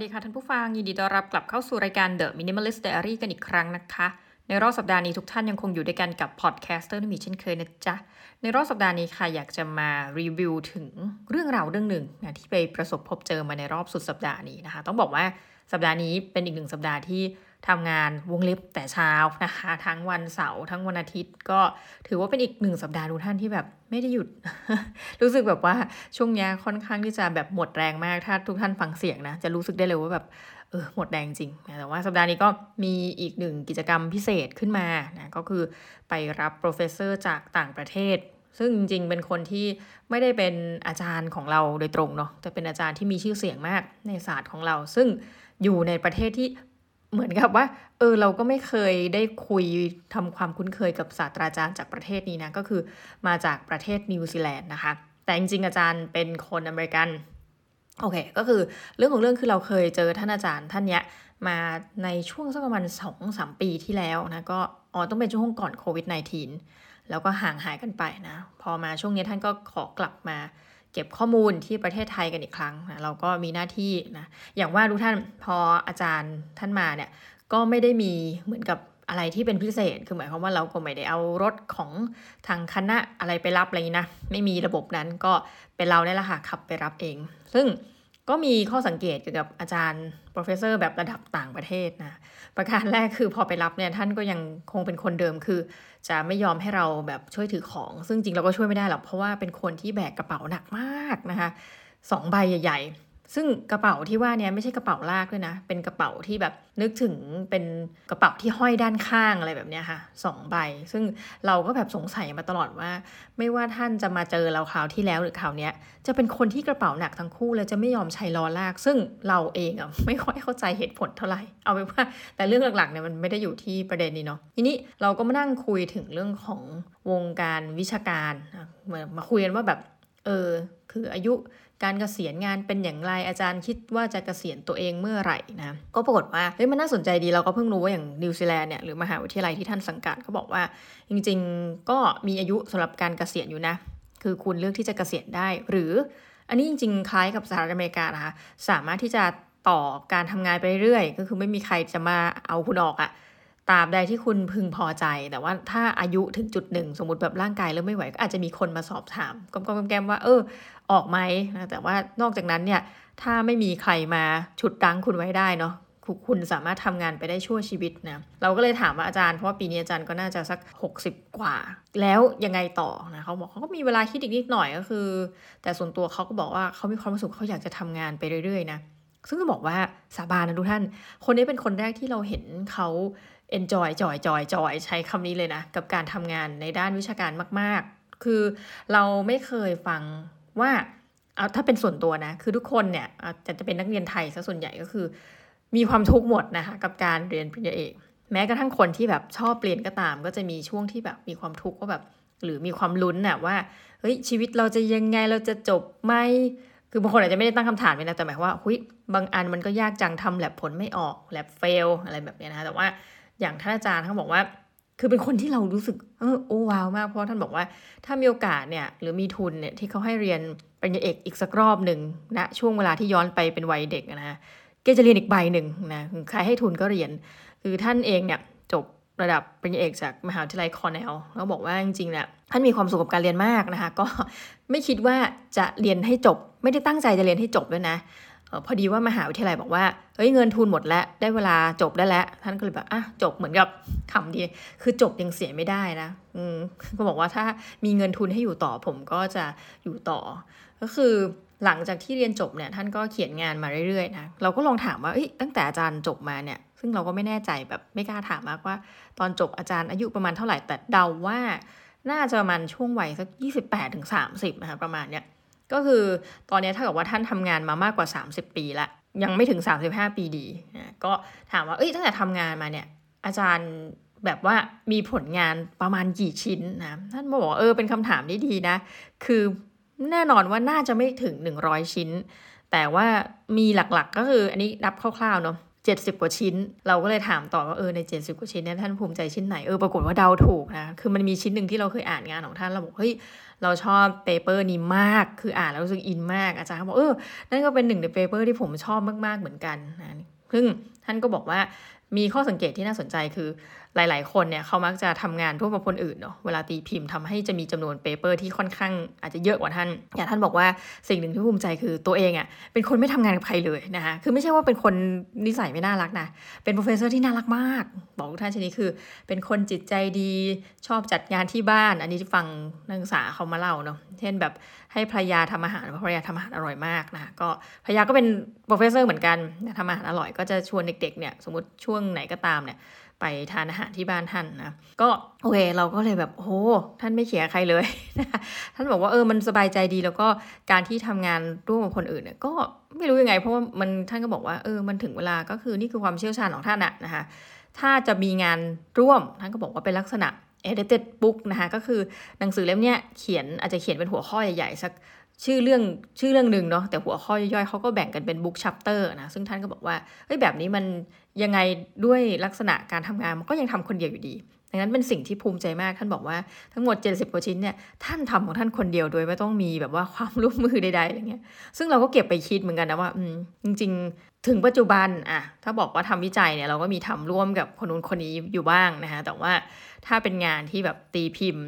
วัสดีค่ะท่านผู้ฟัง ยินดีต้อนรับกลับเข้าสู่รายการ The Minimalist Diary กันอีกครั้งนะคะ ในรอบสัปดาห์นี้ทุกท่านยังคงอยู่ด้วยกันกับ podcaster คนนี้เช่นเคยนะจ๊ะ ในรอบสัปดาห์นี้ค่ะอยากจะมารีวิวถึงเรื่องราวเรื่องหนึ่งนะที่ไปประสบพบเจอมาในรอบสุดสัปดาห์นี้นะคะ ต้องบอกว่าสัปดาห์นี้เป็นอีกหนึ่งสัปดาห์ที่ ทำงานวงเล็บแต่เช้านะคะ ทั้งวันเสาร์ทั้งวันอาทิตย์ก็ถือว่าเป็นอีกหนึ่งสัปดาห์ทุกท่านที่แบบไม่ได้หยุด รู้สึกแบบว่าช่วงนี้ค่อนข้างที่จะแบบหมดแรงมาก ถ้าทุกท่านฟังเสียงนะ จะรู้สึกได้เลยว่าแบบเออหมดแรงจริง แต่ว่าสัปดาห์นี้ก็มีอีกหนึ่งกิจกรรมพิเศษขึ้นมานะก็คือไปรับ professor จากต่างประเทศซึ่งจริงๆ เป็นคนที่ไม่ได้เป็นอาจารย์ของเราโดยตรงเนาะแต่เป็นอาจารย์ที่มีชื่อเสียงมากในศาสตร์ของเรา ซึ่งอยู่ในประเทศที่ เหมือนกับว่า เออเราก็ไม่เคยได้คุยทำความคุ้นเคยกับศาสตราจารย์จากประเทศนี้นะ ก็คือมาจากประเทศนิวซีแลนด์นะคะ แต่จริงๆอาจารย์เป็นคนอเมริกันโอเค ก็คือเรื่องของเรื่องคือเราเคยเจอท่านอาจารย์ท่านเนี้ยมาในช่วงสักประมาณสองสามปีที่แล้วนะก็อ๋อต้องเป็นช่วงก่อนโควิด -19 แล้วก็ห่างหายกันไปนะ พอมาช่วงนี้ท่านก็ขอกลับมา เก็บข้อมูลที่ประเทศไทยกันอีกครั้งนะเราก็มีหน้าที่นะอย่างว่าทุกท่านพออาจารย์ท่านมาเนี่ยก็ไม่ได้มีเหมือนกับอะไรที่เป็นพิเศษ คือหมายความว่าเราก็ไม่ได้เอารถของทางคณะอะไรไปรับอะไรนะ ไม่มีระบบนั้นก็เป็นเราเนี่ยแหละค่ะขับไปรับเอง ซึ่ง ก็มีข้อสังเกตเกี่ยวกับอาจารย์ professor แบบระดับต่างประเทศนะ ประการแรกคือพอไปรับเนี่ยท่านก็ยังคงเป็นคนเดิมคือ จะไม่ยอมให้เราแบบช่วยถือของ ซึ่งจริงเราก็ช่วยไม่ได้หรอกเพราะว่าเป็นคนที่แบกกระเป๋าหนักมากนะคะสองใบใหญ่ ซึ่งกระเป๋าที่ว่านี้ไม่ใช่กระเป๋าลากด้วยนะ เป็นกระเป๋าที่แบบนึกถึงเป็นกระเป๋าที่ห้อยด้านข้างอะไรแบบนี้ค่ะสองใบ ซึ่งเราก็แบบสงสัยมาตลอดว่า ไม่ว่าท่านจะมาเจอเราคราวที่แล้วหรือคราวนี้จะเป็นคนที่กระเป๋าหนักทั้งคู่เลยจะไม่ยอมใช้ล้อลาก ซึ่งเราเองอะไม่ค่อยเข้าใจเหตุผลเท่าไหร่เอาเป็นว่าแต่เรื่องหลักๆเนี่ยมันไม่ได้อยู่ที่ประเด็นนี้เนาะทีนี้เราก็มานั่งคุยถึงเรื่องของวงการวิชาการมาคุยกันว่าแบบเออคืออายุ การเกษียณงานเป็นอย่างไรอาจารย์คิดว่าจะเกษียณตัวเองเมื่อไหร่นะก็ปรากฏว่าเฮ้ยมันน่าสนใจดีเราก็เพิ่งรู้ว่าอย่างนิวซีแลนด์เนี่ยหรือมหาวิทยาลัยที่ท่านสังกัดก็บอกว่า จริง ๆ ก็มีอายุสำหรับการเกษียณอยู่นะ คือคุณเลือกที่จะเกษียณได้ หรืออันนี้จริงๆคล้ายกับสหรัฐอเมริกานะคะสามารถที่จะต่อการทำงานไปเรื่อยก็คือไม่มีใครจะมาเอาคุณออกอะตาบใดที่คุณพึงพอใจ แต่ว่าถ้าอายุถึงจุดหนึ่ง สมมติแบบร่างกายเริ่มไม่ไหว ก็อาจจะมีคนมาสอบถามกมๆแกมว่าเออ ออกไหมนะแต่ว่านอกจากนั้นเนี่ยถ้าไม่มีใครมาฉุดรั้งคุณไว้ได้เนาะคุณสามารถทำงานไปได้ชั่วชีวิตนะเราก็เลยถามว่าอาจารย์เพราะว่าปีนี้อาจารย์ก็น่าจะสัก 60 กว่า แล้วยังไงต่อนะเขาบอกเขาก็มีเวลาคิดอีกนิดหน่อยก็คือ แต่ส่วนตัวเขาก็บอกว่าเขามีความรู้สึกเขาอยากจะทำงานไปเรื่อยๆนะซึ่งก็บอกว่าสาบานนะทุกท่าน คนนี้เป็นคนแรกที่เราเห็นเขา enjoy จอยจอยจอยใช้คำนี้เลยนะ กับการทำงานในด้านวิชาการมาก ๆ คือเราไม่เคยฟัง ว่าเอาถ้าเป็นส่วนตัวนะ คือทุกคนเนี่ยจะจะเป็นนักเรียนไทยซะส่วนใหญ่ก็คือ มีความทุกข์หมดนะคะกับการเรียนปริญญาเอก แม้กระทั่งคนที่แบบชอบเรียนก็ตาม ก็จะมีช่วงที่แบบมีความทุกข์ว่าแบบ หรือมีความลุ้นน่ะว่าเฮ้ยชีวิตเราจะยังไงเราจะจบไหมคือบางคนอาจจะไม่ได้ตั้งคำถามเลยนะแต่หมายว่าหุยบางอันมันก็ยากจังทำแลบผลไม่ออกแลบเฟลอะไรแบบนี้นะคะแต่ว่าอย่างท่านอาจารย์เขาบอกว่า คือเป็นคนที่เรารู้สึกเออโอ้ว้าวมากเพราะท่านบอกว่า ถ้ามีโอกาสเนี่ยหรือมีทุนเนี่ยที่เขาให้เรียนปริญญาเอกอีกสักรอบหนึ่งนะช่วงเวลาที่ย้อนไปเป็นวัยเด็กนะแกจะเรียนอีกใบหนึ่งนะใครให้ทุนก็เรียน คือท่านเองเนี่ยจบระดับปริญญาเอกจากมหาวิทยาลัยคอร์เนลแล้วบอกว่าจริงๆเนี่ยท่านมีความสุขกับการเรียนมากนะคะ ก็ไม่คิดว่าจะเรียนให้จบ ไม่ได้ตั้งใจจะเรียนให้จบด้วยนะ พอดีว่ามหาวิทยาลัยบอกว่าเฮ้ยเงินทุนหมดแล้ว ได้เวลาจบได้แล้ว ท่านก็เลยแบบอะจบเหมือนกับคำดี คือจบยังเสียไม่ได้นะ อืมก็บอกว่าถ้ามีเงินทุนให้อยู่ต่อผมก็จะอยู่ต่อ ก็คือหลังจากที่เรียนจบเนี่ยท่านก็เขียนงานมาเรื่อยๆนะเราก็ลองถามว่าตั้งแต่อาจารย์จบมาเนี่ย ซึ่งเราก็ไม่แน่ใจแบบไม่กล้าถามมากว่า ตอนจบอาจารย์อายุประมาณเท่าไหร่แต่เดาว่า น่าจะประมาณช่วงวัยสักยี่สิบแปดถึงสามสิบนะคะประมาณเนี้ย ก็คือตอนนี้ถ้าเกิดว่าท่านทำงานมามากกว่า 30 ปีละยังไม่ถึง 35 ปีดีนะก็ถามว่าเอ้ยตั้งแต่ทำงานมาเนี่ย อาจารย์แบบว่ามีผลงานประมาณกี่ชิ้นนะท่านบอกเออเป็นคำถามที่ดีนะ คือแน่นอนว่าน่าจะไม่ถึง 100 ชิ้น แต่ว่ามีหลักๆก็คืออันนี้นับคร่าวๆเนาะ 70 กว่าชิ้น เราก็เลยถามต่อว่าเออใน 70 กว่าชิ้นนี้ท่านภูมิใจชิ้นไหนเออปรากฏว่าเดาถูกนะคือมันมีชิ้นหนึ่งที่เราเคยอ่านงานของท่านเราบอกเฮ้ยเราชอบ paper นี้มากคืออ่านแล้วรู้สึกอินมากอาจารย์เขาบอกเออนั่นก็เป็นหนึ่งใน paper ที่ผมชอบมากๆเหมือนกันนะซึ่งท่านก็บอกว่ามีข้อสังเกตที่น่าสนใจคือ หลาย ๆ คนเนี่ยเขามักจะทำงานร่วมกับคนอื่นเนาะเวลาตีพิมพ์ทำให้จะมีจำนวน paper ที่ค่อนข้างอาจจะเยอะกว่าท่าน อย่างท่านบอกว่าสิ่งหนึ่งที่ภูมิใจคือตัวเองอะ่ะเป็นคนไม่ทำงานกับใครเลยนะคะคือไม่ใช่ว่าเป็นคนนิสัยไม่น่ารักนะเป็น professor ที่น่ารักมาก บอกทุกท่านชนิดคือ เป็นคนจิตใจดีชอบจัดงานที่บ้าน อันนี้ฟังนักศึกษาเขามาเล่าเนาะเช่นแบบให้ภรรยาทำอาหารเพราะภรรยาทำอาหารอร่อยมากนะก็ภรรยาก็เป็นโปรเฟสเซอร์เหมือนกันทำอาหารอร่อยก็จะชวนเด็ก ๆ เนี่ยสมมติช่วงไหนก็ตามเนี่ย ไปทานอาหารที่บ้านท่านนะก็โอเคเราก็เลยแบบโอ้ท่านไม่เขียใครเลย ท่านบอกว่าเออมันสบายใจดีแล้วก็การที่ทำงานร่วมกับคนอื่นเนี่ยก็ไม่รู้ยังไง เพราะว่ามันท่านก็บอกว่าเออมันถึงเวลาก็คือนี่คือความเชี่ยวชาญของท่านอะนะคะถ้าจะมีงานร่วมท่านก็บอกว่าเป็นลักษณะ edited book นะคะก็คือหนังสือเล่มนี้เขียนอาจจะเขียนเป็นหัวข้อใหญ่ๆ สัก ชื่อเรื่องชื่อเรื่องหนึ่งเนาะแต่หัวข้อย่อยๆเขาก็แบ่งกันเป็น book chapter นะซึ่งท่านก็บอกว่าเฮ้ยแบบนี้มันยังไงด้วยลักษณะการทำงานมันก็ยังทำคนเดียวอยู่ดีดังนั้นเป็นสิ่งที่ภูมิใจมากท่านบอกว่าทั้งหมด 70 กว่าชิ้นเนี่ยท่านทำของท่านคนเดียวโดยไม่ต้องมีแบบว่าความร่วมมือใดๆอะไรเงี้ยซึ่งเราก็เก็บไปคิดเหมือนกันนะว่าจริง ๆ ถึงปัจจุบันอะถ้าบอกว่าทำวิจัยเนี่ยเราก็มีทำร่วมกับคนนู้นคนนี้อยู่บ้างนะคะแต่ว่าถ้าเป็นงานที่แบบตีพิมพ์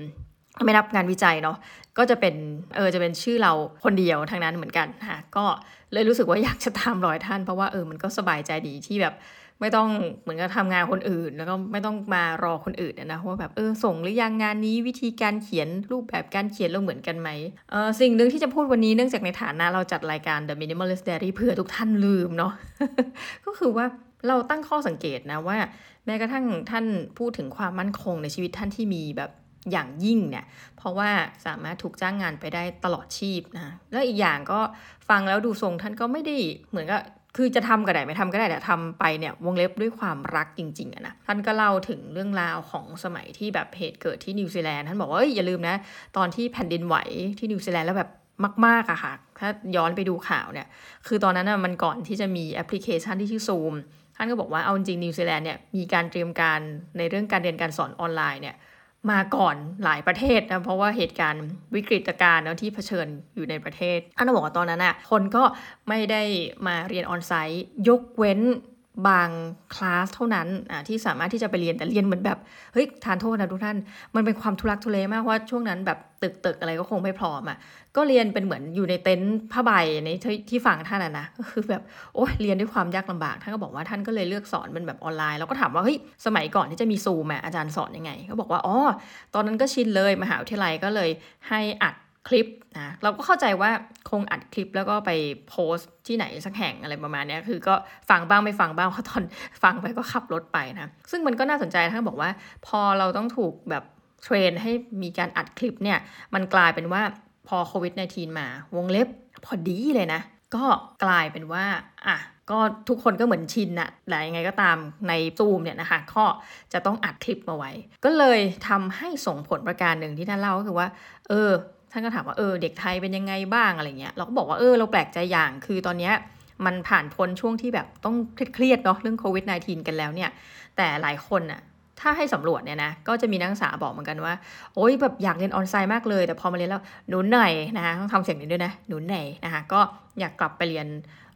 ไม่นับงานวิจัยเนาะก็จะเป็นเออจะเป็นชื่อเราคนเดียวทางนั้นเหมือนกันค่ะก็เลยรู้สึกว่าอยากจะตามรอยท่านเพราะว่าเออมันก็สบายใจดีที่แบบไม่ต้องเหมือนกับทำงานคนอื่น แล้วก็ไม่ต้องมารอคนอื่นนะว่าแบบเออส่งหรือยังงานนี้วิธีการเขียนรูปแบบการเขียนเราเหมือนกันไหมเออสิ่งหนึ่งที่จะพูดวันนี้เนื่องจากในฐานะเราจัดรายการ The Minimalist Diary เพื่อทุกท่านลืมเนาะก็คือว่าเราตั้งข้อสังเกตนะว่า แม้กระทั่งท่านพูดถึงความมั่นคงในชีวิตท่านที่มีแบบ อย่างยิ่งเนี่ยเพราะว่าสามารถถูกจ้างงานไปได้ตลอดชีพนะแล้วอีกอย่างก็ฟังแล้วดูทรงท่านก็ไม่ได้เหมือนกับคือจะทำก็ได้ไม่ทำก็ได้แต่ทำไปเนี่ยวงเล็บด้วยความรักจริงๆอะนะท่านก็เล่าถึงเรื่องราวของสมัยที่แบบเหตุเกิดที่นิวซีแลนด์ท่านบอกว่าอย่าลืมนะตอนที่แผ่นดินไหวที่นิวซีแลนด์แล้วแบบมากๆอะค่ะ ถ้าย้อนไปดูข่าวเนี่ย คือตอนนั้นมันก่อนที่จะมีแอปพลิเคชันที่ชื่อซูมท่านก็บอกว่าเอาจริงนิวซีแลนด์เนี่ยมีการเตรียมการในเรื่องการเรียนการสอนออนไลน์เนี่ย มาก่อนหลายประเทศนะเพราะว่าเหตุการณ์วิกฤตการณ์ที่เผชิญอยู่ในประเทศอันนั้นบอกว่าตอนนั้นอะคนก็ไม่ได้มาเรียน onsite ยกเว้น บางคลาสเท่านั้นที่สามารถที่จะไปเรียนแต่เรียนเหมือนแบบเฮ้ยทานโทษนะทุกท่าน มันเป็นความทุลักทุเลมากเพราช่วงนั้นแบบตึกตึกอะไรก็คงไม่พร้อมอะก็เรียนเป็นเหมือนอยู่ในเต็นท์ผ้าใบในที่ฝั่งท่านนะนะก็คือแบบโอ้ยเรียนด้วยความยากลำบาก ท่านก็บอกว่าท่านก็เลยเลือกสอนเป็นแบบออนไลน์แล้วก็ถามว่าเฮ้ยสมัยก่อนที่จะมีซูมอาจารย์สอนยังไงเขาบอกว่าอ๋อตอนนั้นก็ชินเลยมหาวิทยาลัยก็เลยให้อัด คลิปนะเราก็เข้าใจว่าคงอัดคลิปแล้วก็ไปโพสต์ที่ไหนสักแห่งอะไรประมาณนี้คือก็ฟังบ้างไม่ฟังบ้างเพราะตอนฟังไปก็ขับรถไปนะซึ่งมันก็น่าสนใจท่านบอกว่า พอเราต้องถูกแบบเทรนให้มีการอัดคลิปเนี่ยมันกลายเป็นว่าพอโควิด -19 มาวงเล็บพอดีเลยนะ ก็กลายเป็นว่าอะก็ทุกคนก็เหมือนชินอะแต่ยังไงก็ตามในซูมเนี่ยนะคะก็จะต้องอัดคลิปมาไว้ ก็เลยทำให้ส่งผลประการหนึ่งที่ท่านเล่าก็คือว่า เออ ท่านก็ถามว่าเออเด็กไทยเป็นยังไงบ้างอะไรเงี้ยเราก็บอกว่าเออเราแปลกใจอย่างคือตอนเนี้ยมันผ่านพ้นช่วงที่แบบต้องเครียดเนาะเรื่องโควิด -19 กันแล้วเนี่ย แต่หลายคนอะถ้าให้สำรวจเนี่ยนะก็จะมีนักศึกษาบอกเหมือนกันว่า โอ๊ยแบบอยากเรียนออนไลน์มากเลย แต่พอมาเรียนแล้วหนูเหนื่อยนะคะต้องทำเสียงนี้ด้วยนะหนูเหนื่อยนะคะก็อยากกลับไปเรียน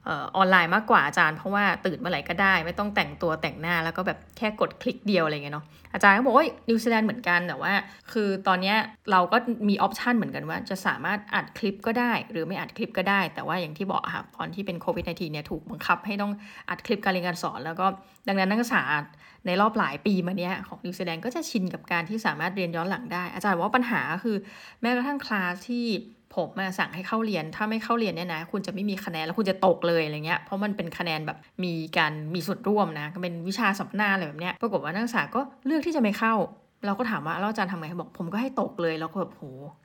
ออนไลน์มากกว่าอาจารย์เพราะว่าตื่นเมื่อไหร่ก็ได้ ไม่ต้องแต่งตัวแต่งหน้าแล้วก็แบบแค่กดคลิกเดียวอะไรเงี้ยเนาะอาจารย์ก็บอกว่านิวซีแลนด์เหมือนกันแต่ว่า คือตอนนี้เราก็มี option เหมือนกันว่าจะสามารถอัดคลิปก็ได้ หรือไม่อัดคลิปก็ได้ แต่ว่าอย่างที่บอกค่ะตอนที่เป็นโควิด -19 เนี่ยถูกบังคับให้ต้องอัดคลิปการเรียนการสอน แล้วก็ดังนั้นนักศึกษาในรอบหลายปีมาเนี้ยของนิวซีแลนด์ก็จะชินกับการที่สามารถเรียนย้อนหลังได้ อาจารย์ว่าปัญหาคือแม้กระทั่งคลาสที่ ผมมาสั่งให้เข้าเรียน ถ้าไม่เข้าเรียนเนี่ยนะ คุณจะไม่มีคะแนนแล้วคุณจะตกเลยอะไรเงี้ย เพราะมันเป็นคะแนนแบบมีการมีส่วนร่วมนะ ก็เป็นวิชาสัมนาอะไรแบบเนี้ย ปรากฏว่านักศึกษาก็เลือกที่จะไม่เข้า เราก็ถามว่าแล้วอาจารย์ทำไงบอกผมก็ให้ตกเลย แล้วก็แบบโห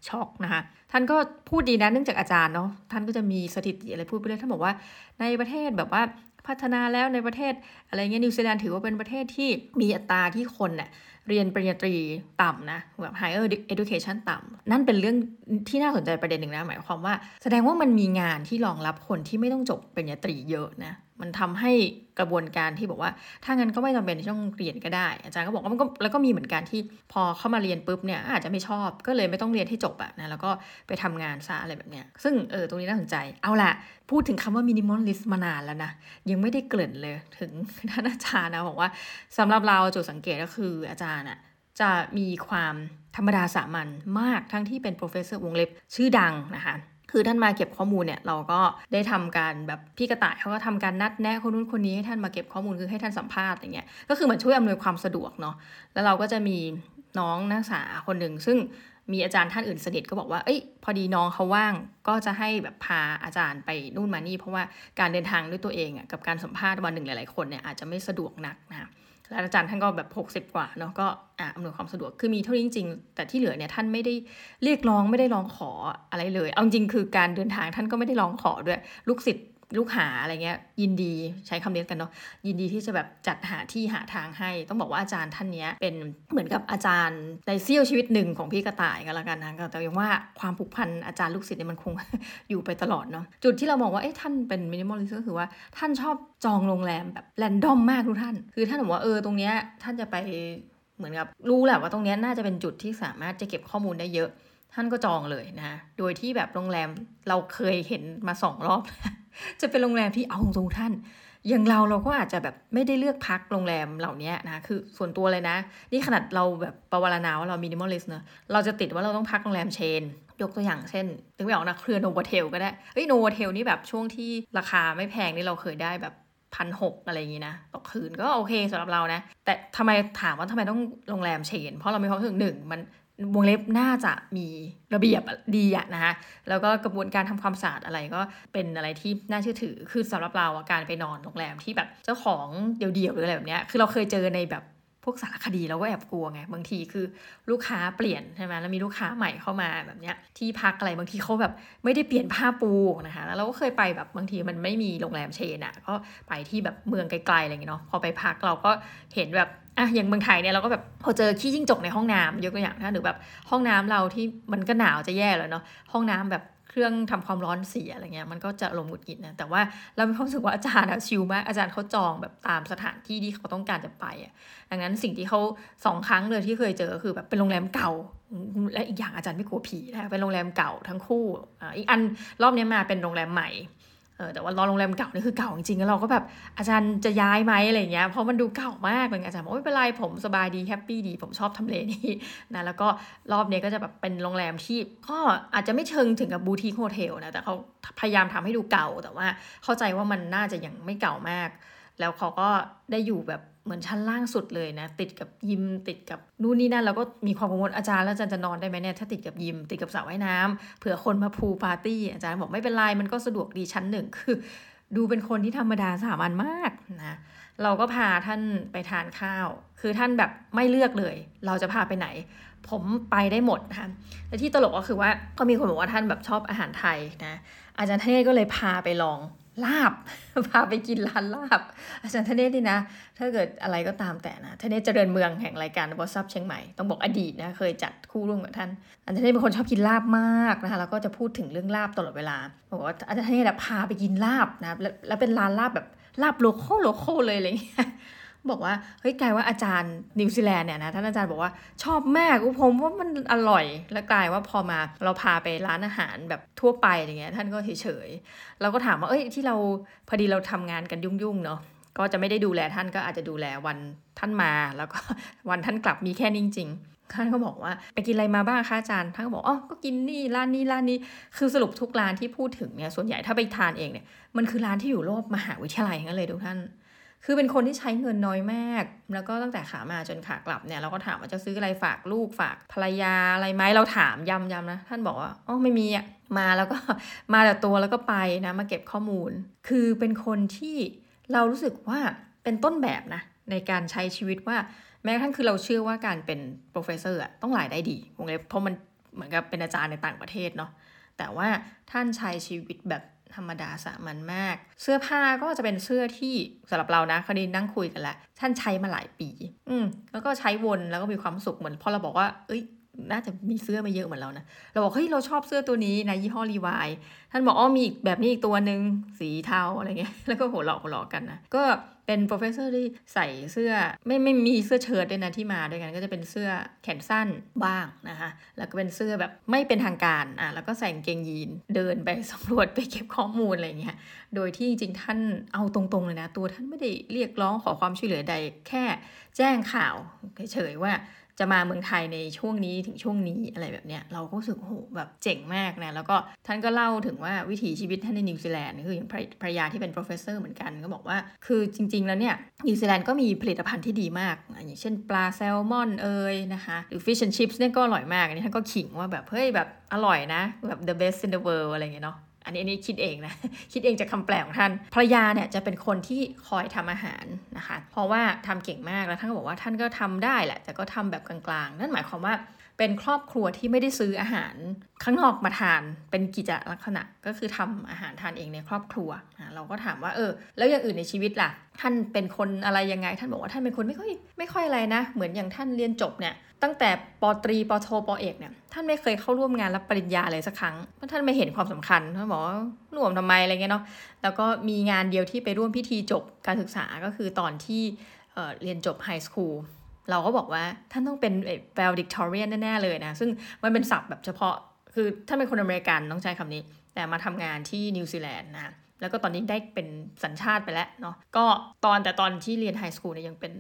ช็อกนะคะ ท่านก็พูดดีนะเนื่องจากอาจารย์เนาะ ท่านก็จะมีสถิติอะไรพูดไปเรื่อยท่านบอกว่าในประเทศแบบว่า พัฒนาแล้วในประเทศอะไรเงี้ยนิวซีแลนด์ถือว่าเป็นประเทศที่มีอัตราที่คนเนี่ยเรียนปริญญาตรีต่ำนะแบบ higher education ต่ำนั่นเป็นเรื่องที่น่าสนใจประเด็นหนึ่งนะ หมายความว่า แสดงว่ามันมีงานที่รองรับคนที่ไม่ต้องจบปริญญาตรีเยอะนะ มันทำให้กระบวนการที่บอกว่า ถ้างั้นก็ไม่จำเป็นที่ต้องเรียนก็ได้ อาจารย์ก็บอกว่ามันก็แล้วก็มีเหมือนกันที่พอเข้ามาเรียนปุ๊บเนี่ยอาจจะไม่ชอบก็เลยไม่ต้องเรียนให้จบอะนะแล้วก็ไปทำงานซะอะไรแบบเนี้ยซึ่งเออตรงนี้น่าสนใจเอาละพูดถึงคำว่ามินิมอลลิสต์มานานแล้วนะ ยังไม่ได้เกริ่นเลยถึงท่านอาจารย์นะบอกว่าสำหรับเราจุดสังเกตก็คืออาจารย์อะจะมีความธรรมดาสามัญมากทั้งที่เป็น professor วงเล็บชื่อดังนะคะ คือท่านมาเก็บข้อมูลเนี่ยเราก็ได้ทำการแบบพี่กระต่ายเขาก็ทำการนัดแนะคนนู้นคนนี้ให้ท่านมาเก็บข้อมูลคือให้ท่านสัมภาษณ์อย่างเงี้ยก็คือเหมือนช่วยอำนวยความสะดวกเนาะแล้วเราก็จะมีน้องนักศึกษาคนหนึ่งซึ่งมีอาจารย์ท่านอื่นสนิทก็บอกว่า เอ้ย พอดีน้องเขาว่าง ก็จะให้แบบพาอาจารย์ไปนู่นมานี่ เพราะว่าการเดินทางด้วยตัวเองอะกับการสัมภาษณ์วันหนึ่งหลายๆคนเนี่ยอาจจะไม่สะดวกนักนะ แล้วอาจารย์ท่านก็แบบ 60 กว่าเนาะก็อ่าอำนวยความสะดวกคือมีเท่านี้จริงๆ แต่ที่เหลือเนี่ยท่านไม่ได้เรียกร้องไม่ได้ร้องขออะไรเลย เอาจริงคือการเดินทางท่านก็ไม่ได้ร้องขอด้วย ลูกศิษย์ ลูกหาอะไรเงี้ยยินดีใช้คำเรียกกันเนาะยินดีที่จะแบบจัดหาที่หาทางให้ ต้องบอกว่าอาจารย์ท่านนี้เป็นเหมือนกับอาจารย์ในเสี้ยวชีวิตหนึ่งของพี่กระต่ายกันละกันนะแต่ยังว่าความผูกพันอาจารย์ลูกศิษย์เนี่ยมันคงอยู่ไปตลอดเนาะจุดที่เรามองว่าเอ้ท่านเป็น minimalist ก็คือว่าท่านชอบจองโรงแรมแบบ random มากทุกท่าน คือท่านบอกว่าเออตรงเนี้ยท่านจะไปเหมือนกับรู้แหละว่าตรงนี้น่าจะเป็นจุดที่สามารถจะเก็บข้อมูลได้เยอะ ท่านก็จองเลยนะ โดยที่แบบโรงแรมเราเคยเห็นมาสองรอบ จะเป็นโรงแรมที่เอาตรงท่านอย่างเราเราก็อาจจะแบบไม่ได้เลือกพักโรงแรมเหล่านี้นะคือส่วนตัวเลยนะ นี่ขนาดเราแบบประวารณาว่าเรา minimalist นะเราจะติดว่าเราต้องพักโรงแรม chain ยกตัวอย่างเช่น ถึงไม่ออกนะเครือ Novotel ก็ได้เฮ้ย Novotel นี่แบบช่วงที่ราคาไม่แพงนี่เราเคยได้แบบพันหกอะไรอย่างงี้นะต่อคืนก็โอเคสำหรับเรานะ แต่ทำไมถามว่าทำไมต้องโรงแรม chain เพราะเรามีความรู้สึกหนึ่งมัน วงเล็บน่าจะมีระเบียบดีอะนะคะแล้วก็กระบวนการทำความสะอาดอะไรก็เป็นอะไรที่น่าเชื่อถือ คือสำหรับเราการไปนอนโรงแรมที่แบบเจ้าของเดี่ยวๆหรืออะไรแบบเนี้ย คือเราเคยเจอในแบบ พวกสารคดีเราก็แอบกลัวไงบางทีคือลูกค้าเปลี่ยนใช่ไหมแล้วมีลูกค้าใหม่เข้ามาแบบเนี้ยที่พักอะไรบางทีเขาแบบไม่ได้เปลี่ยนผ้าปูนะคะแล้วเราก็เคยไปแบบบางทีมันไม่มีโรงแรมเชนอะ่ะก็ไปที่แบบเมืองไกลๆอะไรอย่างเงี้ยเนาะพอไปพักเราก็เห็นแบบอะอย่างเมืองไทยเนี่ยเราก็แบบพอเจอขี้จิ้งจกในห้องน้ำยกตัวอย่างนะหรือแบบห้องน้ำเราที่มันก็หนาวจะแย่เลยเนาะห้องน้ำแบบ เครื่องทำความร้อนเสียอะไรเงี้ยมันก็จะลมหงุดหงิดนะแต่ว่าเรามีความรู้สึกว่าอาจารย์อะชิลมากอาจารย์เขาจองแบบตามสถานที่ที่เขาต้องการจะไปอะดังนั้นสิ่งที่เขาสองครั้งเลยที่เคยเจอคือแบบเป็นโรงแรมเก่า และอีกอย่างอาจารย์ไม่กลัวผีนะเป็นโรงแรมเก่าทั้งคู่อ่าอีกอันรอบนี้มาเป็นโรงแรมใหม่ ออแต่ว่ารอบโรงแรมเก่านี่คือเก่าจริงๆแล้วเราก็แบบอาจารย์จะย้ายไหมอะไรเงี้ยเพราะมันดูเก่ามากเลยอาจารย์บอกไม่เป็นไรผมสบายดี happy ดี ผมชอบทำเลนี้นะแล้วก็รอบนี้ก็จะแบบเป็นโรงแรมที่ก็อาจจะไม่เชิงถึงกับ boutique hotel นะแต่เขาพยายามทำให้ดูเก่าแต่ว่าเข้าใจว่ามันน่าจะยังไม่เก่ามาก แล้วเขาก็ได้อยู่แบบ เหมือนชั้นล่างสุดเลยนะ ติดกับยิมติดกับนู่นนี่นั่นแล้วก็มีความกังวลอาจารย์แล้วอาจารย์จะนอนได้ไหมเนี่ยถ้าติดกับยิมติดกับสระว่ายน้ำเผื่อคนมา pool party อาจารย์บอกไม่เป็นไรมันก็สะดวกดีชั้นหนึ่งคือ ดูเป็นคนที่ธรรมดาสามัญมากนะเราก็พาท่านไปทานข้าว คือท่านแบบไม่เลือกเลย เราจะพาไปไหน ผมไปได้หมดนะคะและที่ตลกก็คือว่าก็มีคนบอกว่าท่านแบบชอบอาหารไทยนะ อาจารย์เทศก็เลยพาไปลอง ลาบ พาไปกินร้านลาบ อาจารย์ทเนศนี่นะ ถ้าเกิดอะไรก็ตามแต่นะทเนศเจริญเมืองแห่งรายการบอสซับเชียงใหม่ ต้องบอกอดีตนะ เคยจัดคู่ร่วมกับท่าน อาจารย์ทเนศเป็นคนชอบกินลาบมากนะคะ แล้วก็จะพูดถึงเรื่องลาบตลอดเวลา บอกว่าอาจารย์ทเนศพาไปกินลาบนะ แล้วเป็นร้านลาบแบบลาบ local local เลยอะไรเงี้ย บอกว่าเฮ้ยกลายว่าอาจารย์นิวซีแลนด์เนี่ยนะท่านอาจารย์บอกว่าชอบมากผมว่ามันอร่อย แล้วกลายว่าพอมาเราพาไปร้านอาหารแบบทั่วไปอะไรเงี้ยท่านก็เฉยๆเราก็ถามว่าเอ้ยที่เราพอดีเราทำงานกันยุ่งๆเนาะก็จะไม่ได้ดูแลท่านก็อาจจะดูแลวันท่านมาแล้วก็วันท่านกลับมีแค่นี้จริงท่านก็บอกว่าไปกินอะไรมาบ้างคะอาจารย์ท่านก็บอกอ๋อก็กินนี่ร้านนี้ร้านนี้คือสรุปทุกร้านที่พูดถึงเนี่ยส่วนใหญ่ถ้าไปทานเองเนี่ยมันคือร้านที่อยู่รอบมหาวิทยาลัยงั้นเลยทุกท่าน คือเป็นคนที่ใช้เงินน้อยมาก แล้วก็ตั้งแต่ขามาจนขากลับเนี่ยเราก็ถามว่าจะซื้ออะไรฝากลูกฝากภรรยาอะไรไหมเราถามย้ำๆนะ ท่านบอกว่าอ๋อไม่มีอะมาแล้วก็มาแต่ตัวแล้วก็ไปนะมาเก็บข้อมูล คือเป็นคนที่เรารู้สึกว่าเป็นต้นแบบนะในการใช้ชีวิตว่าแม้กระทั่งคือเราเชื่อว่าการเป็น professor อะต้องหลายได้ดีวงเล็บเพราะมันเหมือนกับเป็นอาจารย์ในต่างประเทศเนาะแต่ว่าท่านใช้ชีวิตแบบ ธรรมดาสามัญมาก เสื้อผ้าก็จะเป็นเสื้อที่สำหรับเรานะคดีนั่งคุยกันแหละท่านใช้มาหลายปี อืมแล้วก็ใช้วนแล้วก็มีความสุขเหมือนพอเราบอกว่า เอ้ย น่าจะมีเสื้อมาเยอะเหมือนเรานะเราบอกเฮ้ยเราชอบเสื้อตัวนี้นะยี่ห้อรีวายท่านบอกอ๋อมีอีกแบบนี้อีกตัวหนึ่งสีเทาอะไรเงี้ยแล้วก็หัวเราะหัวเราะกันนะก็เป็น professor ที่ใส่เสื้อไม่ไม่มีเสื้อเชิ้ตด้วยนะที่มาด้วยกันก็จะเป็นเสื้อแขนสั้นบ้างนะคะแล้วก็เป็นเสื้อแบบไม่เป็นทางการอะแล้วก็ใส่กางเกงยีนเดินไปสำรวจไปเก็บข้อมูลอะไรเงี้ยโดยที่จริงท่านเอาตรงๆเลยนะตัวท่านไม่ได้เรียกร้องขอความช่วยเหลือใดแค่แจ้งข่าวเฉยๆว่า จะมาเมืองไทยในช่วงนี้ถึงช่วงนี้อะไรแบบเนี้ยเราก็รู้สึกโหแบบเจ๋งมากนะแล้วก็ท่านก็เล่าถึงว่าวิถีชีวิตท่านในนิวซีแลนด์คืออย่างภรรยาที่เป็น professor เหมือนกันก็บอกว่า คือจริง ๆ แล้วเนี่ยนิวซีแลนด์ก็มีผลิตภัณฑ์ที่ดีมาก อย่างเช่นปลาแซลมอนเอยนะคะหรือ fish and chips เนี่ยก็อร่อยมากอันนี้ท่านก็ขิงว่าแบบเฮ้ยแบบอร่อยนะแบบ the best in the world อะไรเงี้ยเนาะ อันนี้อันนี้คิดเองนะ คิดเองจากคาแปลของท่านภรรยาเนี่ยจะเป็นคนที่คอยทำอาหารนะคะ เพราะว่าทำเก่งมากแล้วท่านก็บอกว่าท่านก็ทำได้แหละ แต่ก็ทำแบบกลางๆ นั่นหมายความว่า เป็นครอบครัวที่ไม่ได้ซื้ออาหารข้างนอกมาทานเป็นกิจลักษณะก็คือทำอาหารทานเองในครอบครัว เราก็ถามว่าเออ แล้วอย่างอื่นในชีวิตล่ะ ท่านเป็นคนอะไรยังไง ท่านบอกว่าท่านเป็นคนไม่ค่อยไม่ค่อยอะไรนะ เหมือนอย่างท่านเรียนจบเนี่ยตั้งแต่ปตรีปโทปเอกเนี่ยท่านไม่เคยเข้าร่วมงานรับปริญญาเลยสักครั้งเพราะท่านไม่เห็นความสำคัญท่านบอกว่าร่วมทำไมอะไรเงี้ยเนาะแล้วก็มีงานเดียวที่ไปร่วมพิธีจบการศึกษาก็คือตอนที่เเรียนจบไฮสคูล เราก็บอกว่าท่านต้องเป็น valedictorian แน่ๆเลยนะ ซึ่งมันเป็นศัพท์แบบเฉพาะ คือท่านเป็นคนอเมริกันต้องใช้คำนี้ แต่มาทำงานที่นิวซีแลนด์นะแล้วก็ตอนนี้ได้เป็นสัญชาติไปแล้วเนาะก็ตอนแต่ตอนที่เรียน high school เนี่ยยังเป็น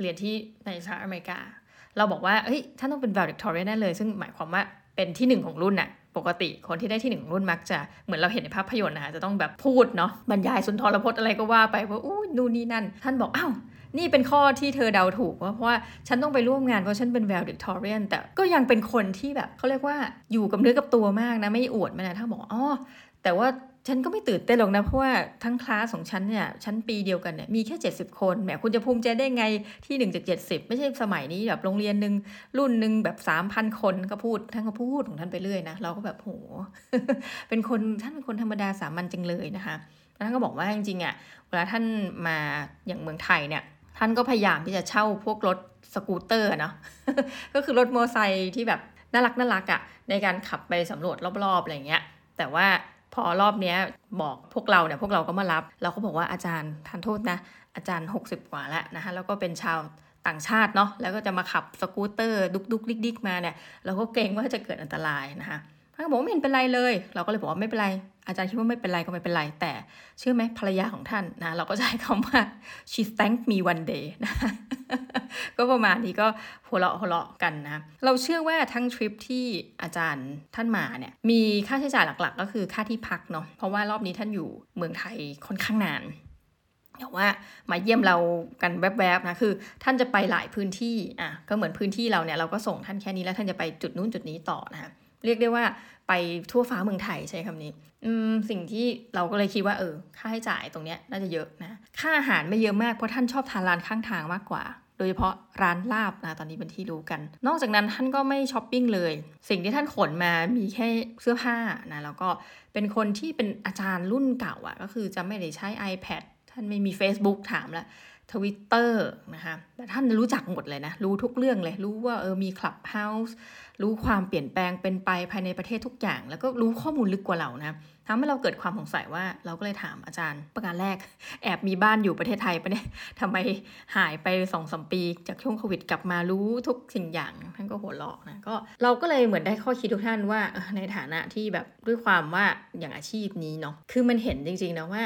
เรียนที่ในสหรัฐอเมริกา เราบอกว่าเฮ้ยท่านต้องเป็น valedictorian แน่เลย ซึ่งหมายความว่าเป็นที่หนึ่งของรุ่นน่ะปกติคนที่ได้ที่หนึ่งรุ่นมักจะเหมือนเราเห็นในภาพยนตร์นะคะจะต้องแบบพูดเนาะบรรยายสุนทรพจน์อะไรก็ว่าไปว่าอู้นู่นนี่นั่น ท่านบอกอ้าว นี่เป็นข้อที่เธอเดาถูกว่าเพราะว่าฉันต้องไปร่วมงานเพราะฉันเป็น valedictorian แต่ก็ยังเป็นคนที่แบบเขาเรียกว่าอยู่กับเนื้อกับตัวมากนะไม่อวดม่นะท่าบอกอ๋อแต่ว่าฉันก็ไม่ตื่นเต้นหรอกนะเพราะว่าทั้งคลาสของฉันเนี่ยชั้นปีเดียวกันเนี่ยมีแค่ 70 คนแหมคุณจะภูมิใจได้ไงที่1จาก70 ไม่ใช่สมัยนี้แบบโรงเรียนหนึ่งรุ่นหนึ่งแบบ 3,000 คนก็พูดท่านก็พูดของท่านไปเรื่อยนะเราก็แบบโหเป็นคนท่านเป็นคนธรรมดาสามัญจังเลยนะคะท่านก็บอกว่าจริงๆอะเวลาท่านมาอย่างเมืองไทยเนี่ย ท่านก็พยายามที่จะเช่าพวกรถสกูตเตอร์เนาะก็คือรถมอเตอร์ไซค์ที่แบบน่ารักน่ารักอะ่ะในการขับไปสำรวจรอบๆอะไรเงี้ย แต่ว่าพอรอบนี้บอกพวกเราเนี่ยพวกเราก็มารับ เราก็บอกว่าอาจารย์ทานโทษนะ อาจารย์ 60 กว่าแล้วนะคะแล้วก็เป็นชาวต่างชาติเนาะแล้วก็จะมาขับสกูตเตอร์ดุกดุกดิกดิกมาเนี่ยเราก็เกรงว่าจะเกิดอันตรายนะคะ ท่านบอกไม่เห็นเป็นไรเลย เราก็เลยบอกว่าไม่เป็นไร อาจารย์คิดว่าไม่เป็นไรก็ไม่เป็นไร แต่เชื่อไหมภรรยาของท่านนะเราก็ใช้คำว่า she thanked me one day นะก็ประมาณนี้ก็หัวเราะหัวเราะกันนะ เราเชื่อว่าทั้งทริปที่อาจารย์ท่านมาเนี่ยมีค่าใช้จ่ายหลักๆ ก็คือค่าที่พักเนาะเพราะว่ารอบนี้ท่านอยู่เมืองไทยค่อนข้างนานแต่ว่ามาเยี่ยมเรากันแวบๆนะคือ ท่านจะไปหลายพื้นที่อะก็เหมือนพื้นที่เราเนี่ยเราก็ส่งท่านแค่นี้แล้วท่านจะไปจุดนู้นจุดนี้ต่อนะคะ เรียกได้ว่าไปทั่วฟ้าเมืองไทยใช้คำนี้อืมสิ่งที่เราก็เลยคิดว่าเออ ค่าใช้จ่ายตรงเนี้ยน่าจะเยอะนะค่าอาหารไม่เยอะมากเพราะท่านชอบทานร้านข้างทางมากกว่า โดยเฉพาะร้านลาบนะตอนนี้เป็นที่รู้กัน นอกจากนั้นท่านก็ไม่ช้อปปิ้งเลย สิ่งที่ท่านขนมามีแค่เสื้อผ้านะแล้วก็เป็นคนที่เป็นอาจารย์รุ่นเก่าอะ่ะก็คือจะไม่ได้ใช้ iPad ท่านไม่มี Facebook ถามแล้ว ทวิตเตอร์นะคะแต่ท่านรู้จักหมดเลยนะ รู้ทุกเรื่องเลย รู้ว่าเออมีคลับเฮาส์รู้ความเปลี่ยนแปลงเป็นไปภายในประเทศทุกอย่าง แล้วก็รู้ข้อมูลลึกกว่าเรานะทำให้เราเกิดความสงสัยว่าเราก็เลยถามอาจารย์ ประการแรก แอบมีบ้านอยู่ประเทศไทยปะเนี่ยทำไมหายไปสองสมปีจากช่วงโควิดกลับมารู้ทุกสิ่งอย่างท่านก็หัวเราะนะก็เราก็เลยเหมือนได้ข้อคิดทุกท่านว่าในฐานะที่แบบด้วยความว่าอย่างอาชีพนี้เนาะคือมันเห็นจริงๆนะว่า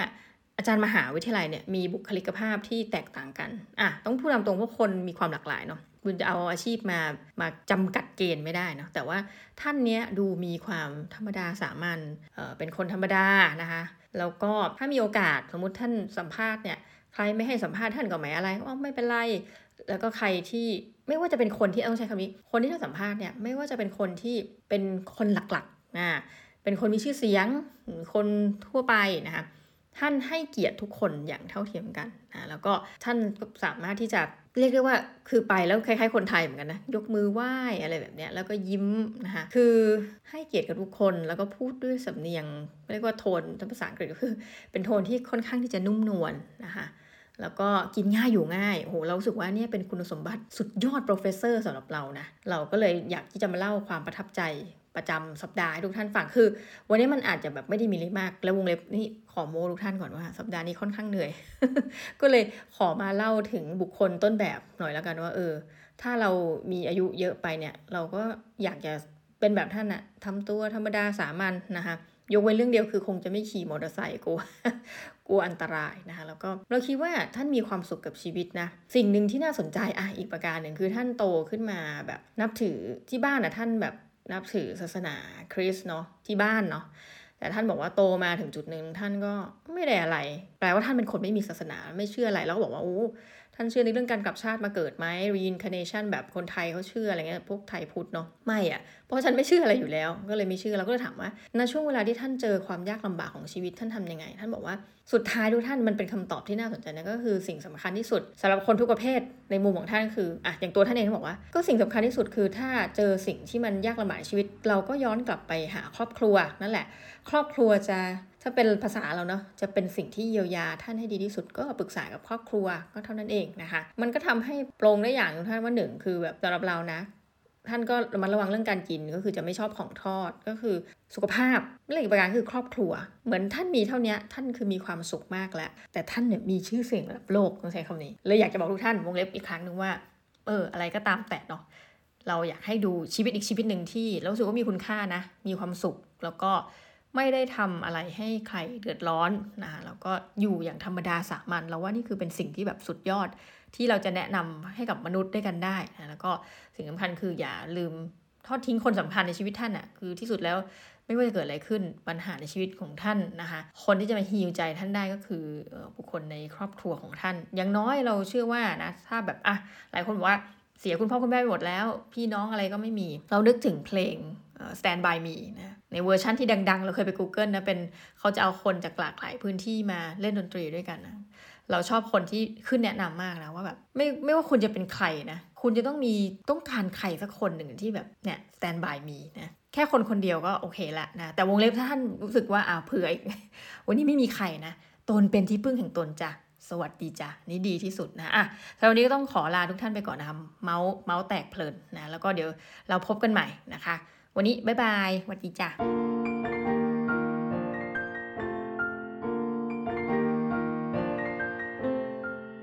อาจารย์มหาวิทยาลัยเนี่ยมีบุคลิกภาพที่แตกต่างกันอะต้องพูดตามตรงว่าคนมีความหลากหลายเนาะคุณจะเอาอาชีพมามาจำกัดเกณฑ์ไม่ได้เนาะแต่ว่าท่านเนี้ยดูมีความธรรมดาสามัญเอ่อเป็นคนธรรมดานะคะแล้วก็ถ้ามีโอกาสสมมุติท่านสัมภาษณ์เนี่ยใครไม่ให้สัมภาษณ์ท่านก็ไม่อะไรก็ไม่เป็นไร แล้วก็ใครที่ไม่ว่าจะเป็นคนที่ต้องใช้คำนี้ คนที่ท่านสัมภาษณ์เนี่ยไม่ว่าจะเป็นคนที่เป็นคนหลักๆนะเป็นคนมีชื่อเสียงคนทั่วไปนะคะ ท่านให้เกียรติทุกคนอย่างเท่าเทียมกันนะแล้วก็ท่านสามารถที่จะเรียกได้ว่าคือไปแล้วคล้ายๆคนไทยเหมือนกันนะ ยกมือไหว้อะไรแบบเนี้ยแล้วก็ยิ้มนะคะคือให้เกียรติกับทุกคนแล้วก็พูดด้วยสำเนียงเรียกว่าโทนภาษาอังกฤษก็คือ เป็นโทนที่ค่อนข้างที่จะนุ่มนวลนะคะแล้วก็กินง่ายอยู่ง่าย โห เราสึกว่าเนี่ยเป็นคุณสมบัติสุดยอด professor สำหรับเรานะ เราก็เลยอยากที่จะมาเล่าความประทับใจ ประจำสัปดาห์ทุกท่านฟังคือ วันนี้มันอาจจะแบบไม่ได้มีอะไรมาก แล้ววงเล็บนี่ขอโมทุกท่านก่อนว่า สัปดาห์นี้ค่อนข้างเหนื่อย ก็เลยขอมาเล่าถึงบุคคลต้นแบบหน่อยแล้วกันว่า เออ ถ้าเรามีอายุเยอะไปเนี่ย เราก็อยากจะเป็นแบบท่านอะทำตัวธรรมดาสามัญนนะคะยกเว้นเรื่องเดียวคือคงจะไม่ขี่มอเตอร์ไซค์กลัวกลัวอันตรายนะคะแล้วก็เราคิดว่าท่านมีความสุขกับชีวิตนะสิ่งหนึ่งที่น่าสนใจอะอีกประการหนึ่งคือท่านโตขึ้นมาแบบนับถือที่บ้านนะท่านแบบ นับถือศาสนาคริสต์เนาะที่บ้านเนาะแต่ท่านบอกว่าโตมาถึงจุดหนึ่งท่านก็ไม่ได้อะไร แปลว่าท่านเป็นคนไม่มีศาสนาไม่เชื่ออะไร แล้วก็บอกว่าโอ้ ท่านเชื่อในเรื่องการกลับชาติมาเกิดไหม reincarnation แบบคนไทยเขาเชื่ออะไรเงี้ยพวกไทยพุทธเนาะไม่อะเพราะฉันไม่เชื่ออะไรอยู่แล้ว ก็เลยไม่เชื่อเราก็เลยถามว่าในช่วงเวลาที่ท่านเจอความยากลำบากของชีวิตท่านทำยังไง ท่านบอกว่าสุดท้ายทุกท่านมันเป็นคำตอบที่น่าสนใจนะก็คือสิ่งสำคัญที่สุดสำหรับคนทุกประเภทในมุมของท่านคืออะอย่างตัวท่านเองท่านบอกว่าก็สิ่งสำคัญที่สุดคือถ้าเจอสิ่งที่มันยากลำบากในชีวิต เราก็ย้อนกลับไปหาครอบครัวนั่นแหละ ครอบครัวจะ ถ้าเป็นภาษาเราเนาะจะเป็นสิ่งที่เยียวยาท่านให้ดีที่สุดก็ปรึกษากับครอบครัวก็เท่านั้นเองนะคะ มันก็ทำให้โปร่งได้อย่างท่านว่าหนึ่งคือแบบสำหรับเรานะ ท่านก็ระมัดระวังเรื่องการกินก็คือจะไม่ชอบของทอดก็คือสุขภาพเรื่องอีกประการคือครอบครัว เหมือนท่านมีเท่านี้ท่านคือมีความสุขมากแล้ว แต่ท่านเนี่ยมีชื่อเสียงระดับโลกต้องใช้คำนี้เลยอยากจะบอกทุกท่านวงเล็บอีกครั้งหนึ่งว่าเอออะไรก็ตามแต่เนาะเราอยากให้ดูชีวิตอีกชีวิตหนึ่งที่เราสึกว่ามีคุณค่านะ มีความสุขแล้วก็ ไม่ได้ทำอะไรให้ใครเดือดร้อนนะคะแล้วก็อยู่อย่างธรรมดาสามัญเราว่านี่คือเป็นสิ่งที่แบบสุดยอดที่เราจะแนะนำให้กับมนุษย์ด้วยกันได้นะแล้วก็สิ่งสำคัญคืออย่าลืมทอดทิ้งคนสำคัญในชีวิตท่านอะ่ะคือที่สุดแล้วไม่ว่าจะเกิดอะไรขึ้นปัญหาในชีวิตของท่านนะคะ คนที่จะมาฮีลใจท่านได้ก็คือบุคคลในครอบครัวของท่าน อย่างน้อยเราเชื่อว่านะถ้าแบบอะหลายคนบอกว่าเสียคุณพ่อคุณแม่ไปหมดแล้ว พี่น้องอะไรก็ไม่มี เรานึกถึงเพลง Stand by me นะในเวอร์ชั่นที่ดัง ๆ เราเคยไป Google นะเป็นเขาจะเอาคนจากหลากหลายพื้นที่มาเล่นดนตรีด้วยกันนะเราชอบคนที่ขึ้นแนะนำมากนะว่าแบบไม่ไม่ว่าคุณจะเป็นใครนะคุณจะต้องมีต้องการใครสักคนหนึ่งที่แบบเนี่ย stand by me นะแค่คนคนเดียวก็โอเคละนะแต่วงเล็บถ้าท่านรู้สึกว่าอ่าวเผื่ออีกวันนี้ไม่มีใครนะตนเป็นที่พึ่งแห่งตนจ้ะสวัสดีจ้ะนี่ดีที่สุดนะอะสำหรับวันนี้ก็ต้องขอลาทุกท่านไปก่อนนะคะเมาส์เมาส์แตกเพลินนะแล้วก็เดี๋ยวเราพบกันใหม่นะคะ วันนี้บ๊ายบายสวัสดีจ้ะ